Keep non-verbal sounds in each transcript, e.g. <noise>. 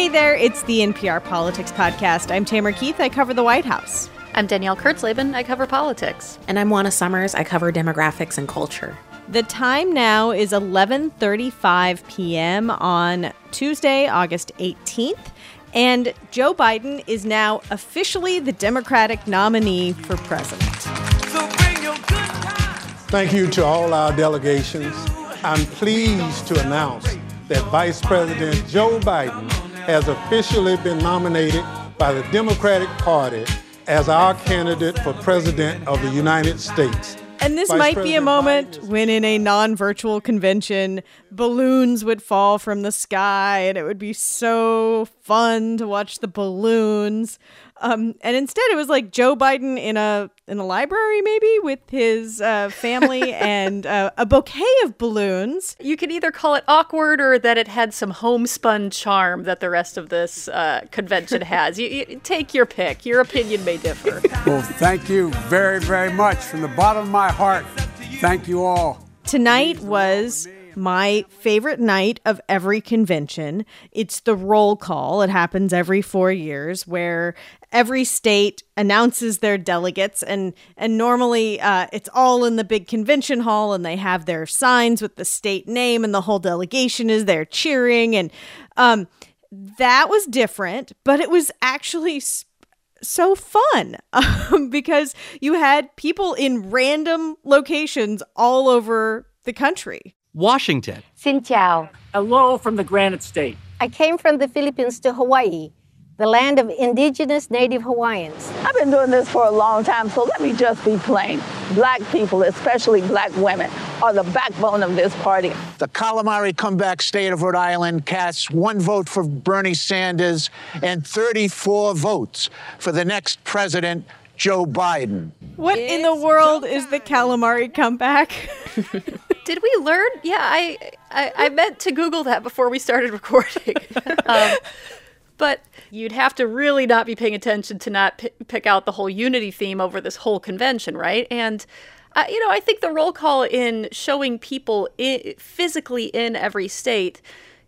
Hey there, it's the NPR Politics Podcast. I'm Tamara Keith. I cover the White House. I'm Danielle Kurtzleben. I cover politics. And I'm Juana Summers. I cover demographics and culture. The time now is 11:35 p.m. on Tuesday, August 18th, and Joe Biden is now officially the Democratic nominee for president. Thank you to all our delegations. I'm pleased to announce that Vice President Joe Biden has officially been nominated by the Democratic Party as our candidate for President of the United States. And this Vice might President be a moment when, in a non virtual convention, balloons would fall from the sky and it would be so fun to watch the balloons. Um, and instead, it was like Joe Biden in a in a library, maybe with his uh, family <laughs> and uh, a bouquet of balloons. You could either call it awkward or that it had some homespun charm that the rest of this uh, convention has. You, you, take your pick. Your opinion may differ. Well, thank you very, very much from the bottom of my heart. Thank you all. Tonight was my favorite night of every convention. It's the roll call. It happens every four years where every state announces their delegates and and normally uh, it's all in the big convention hall and they have their signs with the state name and the whole delegation is there cheering and um, that was different but it was actually so fun um, <laughs> because you had people in random locations all over the country Washington. Xin chào. Hello from the Granite State. I came from the Philippines to Hawaii, the land of indigenous native Hawaiians. I've been doing this for a long time, so let me just be plain. Black people, especially black women, are the backbone of this party. The calamari comeback state of Rhode Island casts one vote for Bernie Sanders and 34 votes for the next president, Joe Biden. What it's in the world is the calamari comeback? <laughs> Did we learn? Yeah, I, I, I meant to Google that before we started <laughs> recording. <laughs> um, but you'd have to really not be paying attention to not p- pick out the whole unity theme over this whole convention, right? And uh, you know, I think the roll call in showing people I- physically in every state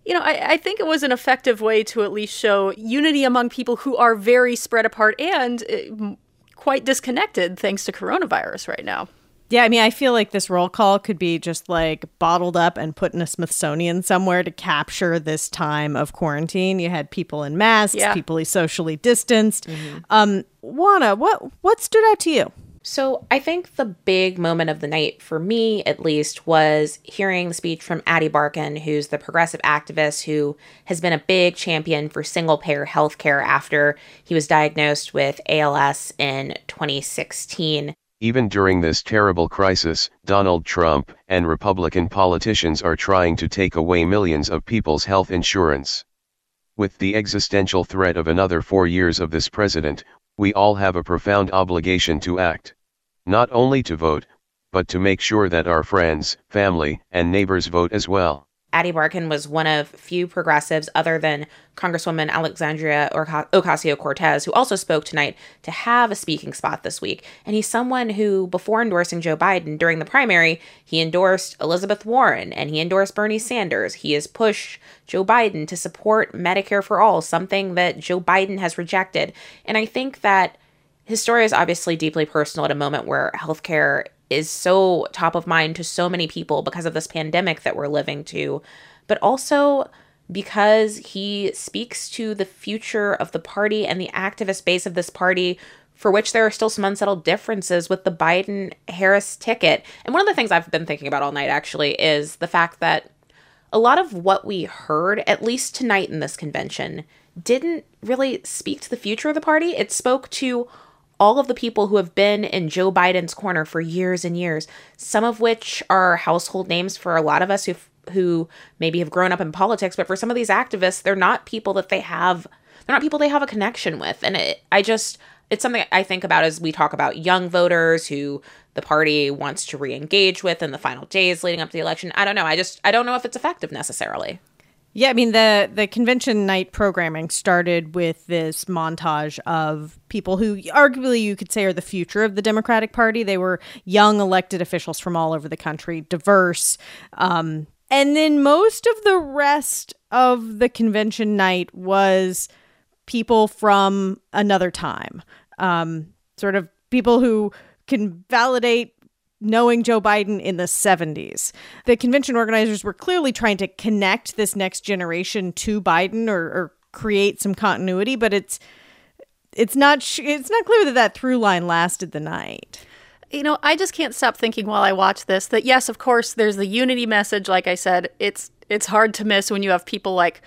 you know, I, I, think it was an effective way to at least show unity among people who are very spread apart and uh, quite disconnected thanks to coronavirus right now. Yeah, I mean, I feel like this roll call could be just like bottled up and put in a Smithsonian somewhere to capture this time of quarantine. You had people in masks, yeah. people socially distanced. Mm-hmm. Um, Juana, what what stood out to you? So I think the big moment of the night, for me at least, was hearing the speech from Ady Barkan, who's the progressive activist who has been a big champion for single payer healthcare after he was diagnosed with ALS in 2016. Even during this terrible crisis, Donald Trump and Republican politicians are trying to take away millions of people's health insurance. With the existential threat of another four years of this president, we all have a profound obligation to act. Not only to vote, but to make sure that our friends, family, and neighbors vote as well. Ady Barkan was one of few progressives other than Congresswoman Alexandria Ocasio Cortez, who also spoke tonight to have a speaking spot this week. And he's someone who, before endorsing Joe Biden during the primary, he endorsed Elizabeth Warren and he endorsed Bernie Sanders. He has pushed Joe Biden to support Medicare for all, something that Joe Biden has rejected. And I think that his story is obviously deeply personal at a moment where healthcare is so top of mind to so many people because of this pandemic that we're living to, but also because he speaks to the future of the party and the activist base of this party for which there are still some unsettled differences with the Biden Harris ticket. And one of the things I've been thinking about all night actually is the fact that a lot of what we heard, at least tonight in this convention, didn't really speak to the future of the party. It spoke to all of the people who have been in Joe Biden's corner for years and years, some of which are household names for a lot of us who who maybe have grown up in politics, but for some of these activists, they're not people that they have they're not people they have a connection with. And it, I just it's something I think about as we talk about young voters who the party wants to re-engage with in the final days leading up to the election. I don't know. I just I don't know if it's effective necessarily. Yeah, I mean the the convention night programming started with this montage of people who arguably you could say are the future of the Democratic Party. They were young elected officials from all over the country, diverse, um, and then most of the rest of the convention night was people from another time, um, sort of people who can validate knowing Joe Biden in the 70s. The convention organizers were clearly trying to connect this next generation to Biden or, or create some continuity, but it's it's not sh- it's not clear that that through line lasted the night. You know, I just can't stop thinking while I watch this that yes, of course, there's the unity message. Like I said, it's it's hard to miss when you have people like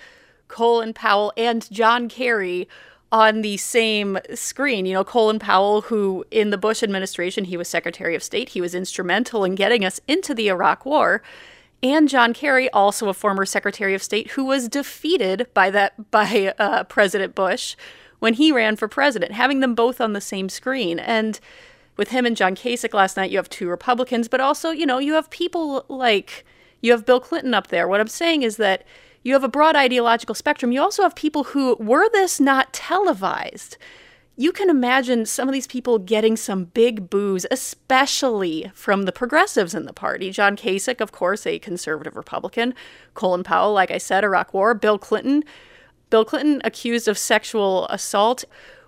Colin Powell and John Kerry on the same screen. You know, Colin Powell, who in the Bush administration, he was Secretary of State, he was instrumental in getting us into the Iraq War. And John Kerry, also a former Secretary of State, who was defeated by that <laughs> by uh, President Bush when he ran for president. Having them both on the same screen, and with him and John Kasich last night, you have two Republicans, but also, you know, you have people like you have Bill Clinton up there. What I'm saying is that you have a broad ideological spectrum. You also have people who, were this not televised, you can imagine some of these people getting some big boos, especially from the progressives in the party. John Kasich, of course, a conservative Republican. Colin Powell, like I said, Iraq War. Bill Clinton, Bill Clinton accused of sexual assault.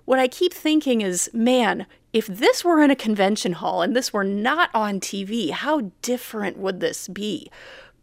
What I keep thinking is, man, if this were in a convention hall and this were not on TV, how different would this be?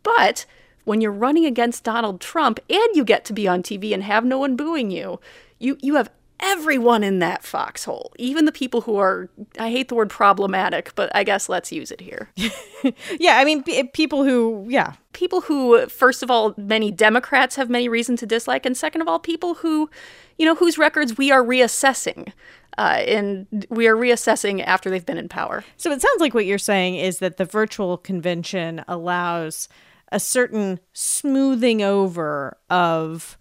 But when you're running against Donald Trump and you get to be on TV and have no one booing you, you you have everyone in that foxhole, even the people who are I hate the word problematic, but I guess let's use it here. <laughs> yeah, I mean p- people who yeah, people who first of all many Democrats have many reason to dislike and second of all people who you know whose records we are reassessing. Uh, and we are reassessing after they've been in power. So it sounds like what you're saying is that the virtual convention allows a certain smoothing over of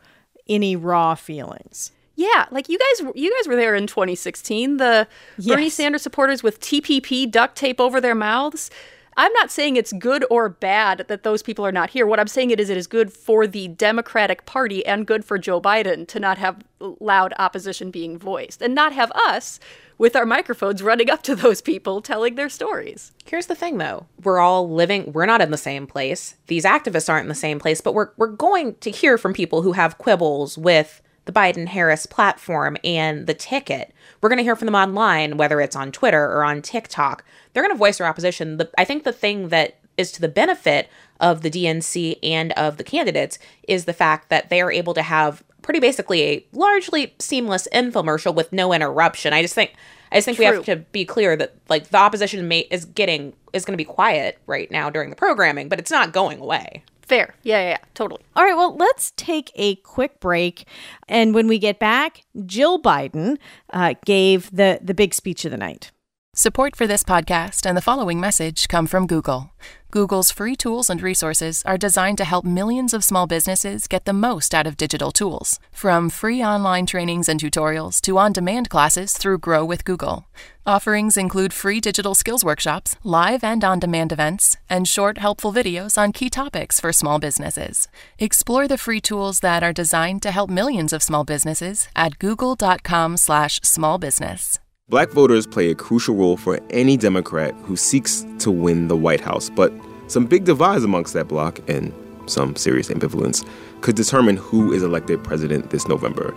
any raw feelings. Yeah, like you guys, you guys were there in 2016. The yes. Bernie Sanders supporters with TPP duct tape over their mouths. I'm not saying it's good or bad that those people are not here. What I'm saying it is it is good for the Democratic Party and good for Joe Biden to not have loud opposition being voiced and not have us with our microphones running up to those people telling their stories. Here's the thing though. We're all living we're not in the same place. These activists aren't in the same place, but we're we're going to hear from people who have quibbles with the Biden Harris platform and the ticket. We're going to hear from them online whether it's on Twitter or on TikTok. They're going to voice their opposition. The, I think the thing that is to the benefit of the DNC and of the candidates is the fact that they are able to have pretty basically a largely seamless infomercial with no interruption. I just think I just think True. we have to be clear that like the opposition may, is getting is going to be quiet right now during the programming, but it's not going away. Fair. Yeah, yeah, yeah, totally. All right, well, let's take a quick break. And when we get back, Jill Biden uh, gave the, the big speech of the night. Support for this podcast and the following message come from Google. Google's free tools and resources are designed to help millions of small businesses get the most out of digital tools. From free online trainings and tutorials to on demand classes through Grow with Google. Offerings include free digital skills workshops, live and on demand events, and short, helpful videos on key topics for small businesses. Explore the free tools that are designed to help millions of small businesses at google.com/slash small business. Black voters play a crucial role for any Democrat who seeks to win the White House, but some big divides amongst that bloc and some serious ambivalence could determine who is elected president this November.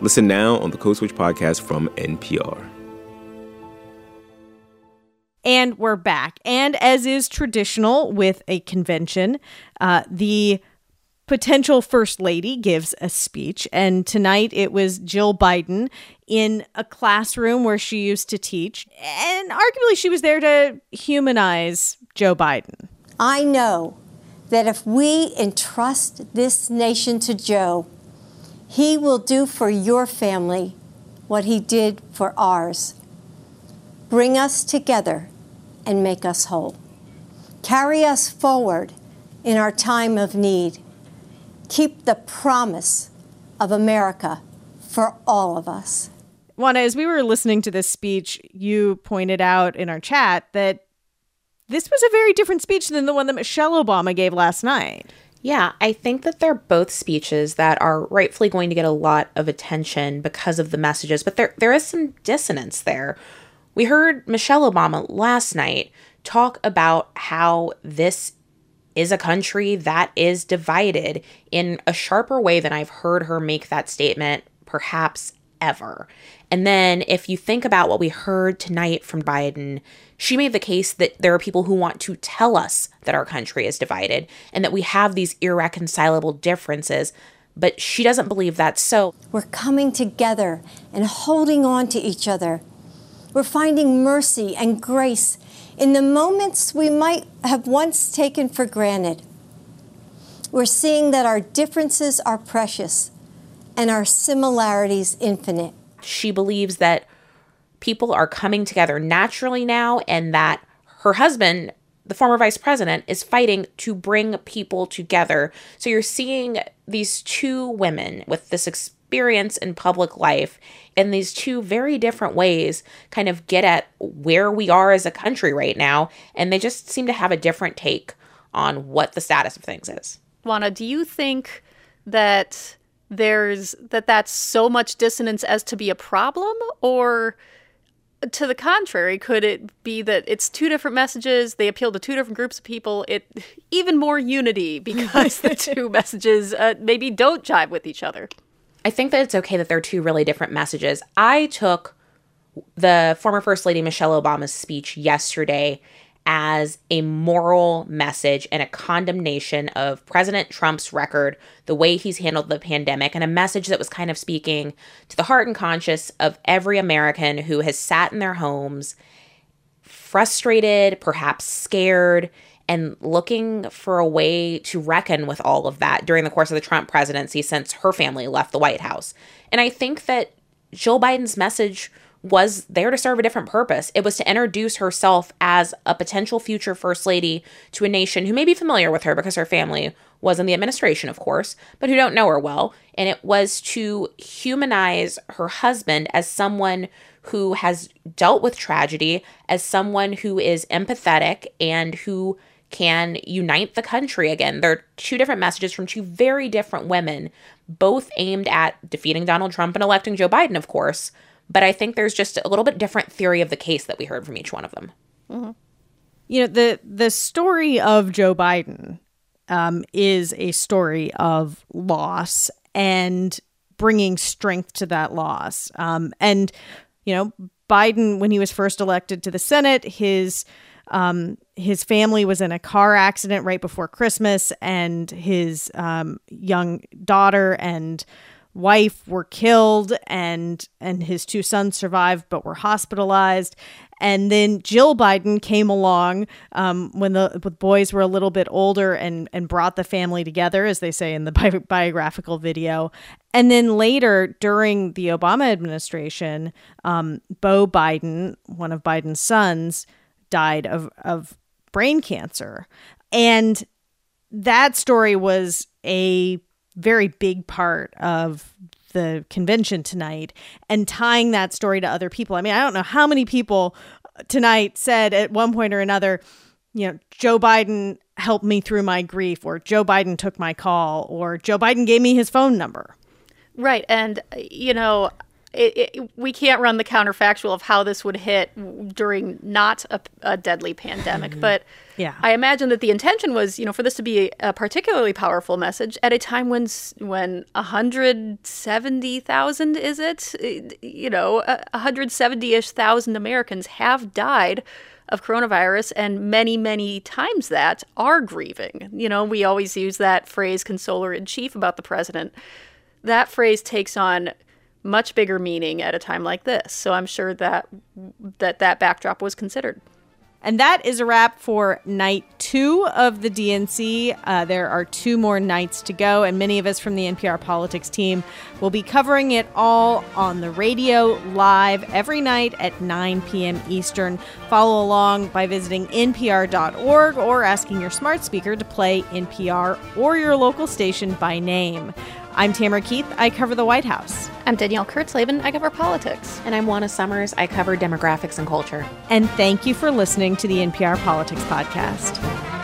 Listen now on the Code Switch podcast from NPR. And we're back. And as is traditional with a convention, uh, the potential first lady gives a speech. And tonight it was Jill Biden in a classroom where she used to teach. And arguably, she was there to humanize Joe Biden. I know that if we entrust this nation to Joe, he will do for your family what he did for ours. Bring us together and make us whole. Carry us forward in our time of need keep the promise of America for all of us. Juana, as we were listening to this speech, you pointed out in our chat that this was a very different speech than the one that Michelle Obama gave last night. Yeah, I think that they're both speeches that are rightfully going to get a lot of attention because of the messages, but there there is some dissonance there. We heard Michelle Obama last night talk about how this is a country that is divided in a sharper way than I've heard her make that statement perhaps ever. And then if you think about what we heard tonight from Biden, she made the case that there are people who want to tell us that our country is divided and that we have these irreconcilable differences. But she doesn't believe that's so. We're coming together and holding on to each other. We're finding mercy and grace in the moments we might have once taken for granted. We're seeing that our differences are precious and our similarities infinite. She believes that people are coming together naturally now and that her husband, the former vice president, is fighting to bring people together. So you're seeing these two women with this experience in public life in these two very different ways kind of get at where we are as a country right now. And they just seem to have a different take on what the status of things is. Juana, do you think that there's that that's so much dissonance as to be a problem or to the contrary could it be that it's two different messages they appeal to two different groups of people it even more unity <laughs> because the two messages uh, maybe don't jive with each other I think that it's okay that they're two really different messages. I took the former First Lady Michelle Obama's speech yesterday as a moral message and a condemnation of President Trump's record, the way he's handled the pandemic, and a message that was kind of speaking to the heart and conscience of every American who has sat in their homes frustrated, perhaps scared, and looking for a way to reckon with all of that during the course of the Trump presidency since her family left the White House. And I think that Jill Biden's message was there to serve a different purpose. It was to introduce herself as a potential future first lady to a nation who may be familiar with her because her family was in the administration, of course, but who don't know her well. And it was to humanize her husband as someone who has dealt with tragedy, as someone who is empathetic and who can unite the country again. They're two different messages from two very different women, both aimed at defeating Donald Trump and electing Joe Biden, of course. But I think there's just a little bit different theory of the case that we heard from each one of them. Mm-hmm. You know, the the story of Joe Biden um, is a story of loss and bringing strength to that loss. Um, and you know, Biden, when he was first elected to the Senate, his um, his family was in a car accident right before Christmas, and his um, young daughter and wife were killed, and and his two sons survived but were hospitalized. And then Jill Biden came along um, when the, the boys were a little bit older and and brought the family together, as they say in the bi- biographical video. And then later, during the Obama administration, um, Beau Biden, one of Biden's sons, died of, of brain cancer. And that story was a very big part of the convention tonight and tying that story to other people. I mean, I don't know how many people tonight said at one point or another, you know, Joe Biden helped me through my grief, or Joe Biden took my call, or Joe Biden gave me his phone number. Right. And, you know, it, it, we can't run the counterfactual of how this would hit during not a, a deadly pandemic. Mm-hmm. But yeah, I imagine that the intention was, you know, for this to be a, particularly powerful message at a time when when 170,000 is it, you know, 170ish thousand Americans have died of coronavirus and many many times that are grieving. You know, we always use that phrase consoler in chief about the president. That phrase takes on much bigger meaning at a time like this. So I'm sure that that that backdrop was considered. And that is a wrap for night two of the DNC. Uh, there are two more nights to go, and many of us from the NPR politics team will be covering it all on the radio live every night at 9 p.m. Eastern. Follow along by visiting npr.org or asking your smart speaker to play NPR or your local station by name. I'm Tamara Keith. I cover the White House. I'm Danielle Kurtzleben. I cover politics. And I'm Juana Summers. I cover demographics and culture. And thank you for listening to the NPR Politics Podcast.